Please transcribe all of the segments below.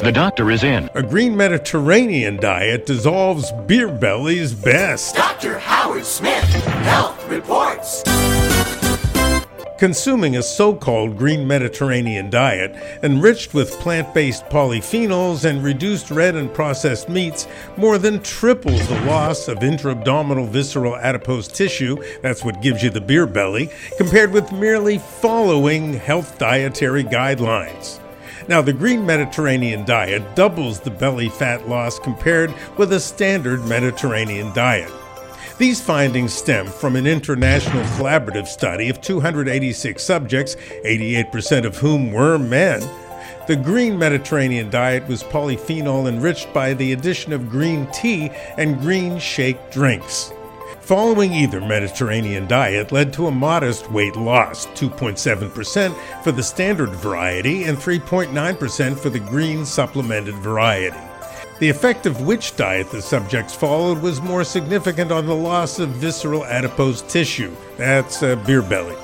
The doctor is in. A green Mediterranean diet dissolves beer bellies best. Dr. Howard Smith, Health Reports. Consuming a so called green Mediterranean diet, enriched with plant based polyphenols and reduced red and processed meats, more than triples the loss of intra abdominal visceral adipose tissue that's what gives you the beer belly compared with merely following health dietary guidelines. Now, the green Mediterranean diet doubles the belly fat loss compared with a standard Mediterranean diet. These findings stem from an international collaborative study of 286 subjects, 88% of whom were men. The green Mediterranean diet was polyphenol enriched by the addition of green tea and green shake drinks. Following either Mediterranean diet led to a modest weight loss 2.7% for the standard variety and 3.9% for the green supplemented variety. The effect of which diet the subjects followed was more significant on the loss of visceral adipose tissue. That's uh, beer belly.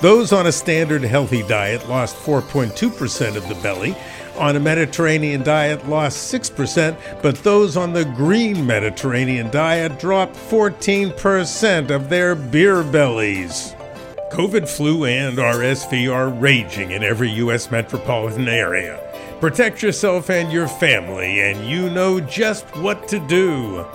Those on a standard healthy diet lost 4.2% of the belly. On a Mediterranean diet lost 6%, but those on the green Mediterranean diet dropped 14% of their beer bellies. COVID flu and RSV are raging in every U.S. metropolitan area. Protect yourself and your family, and you know just what to do.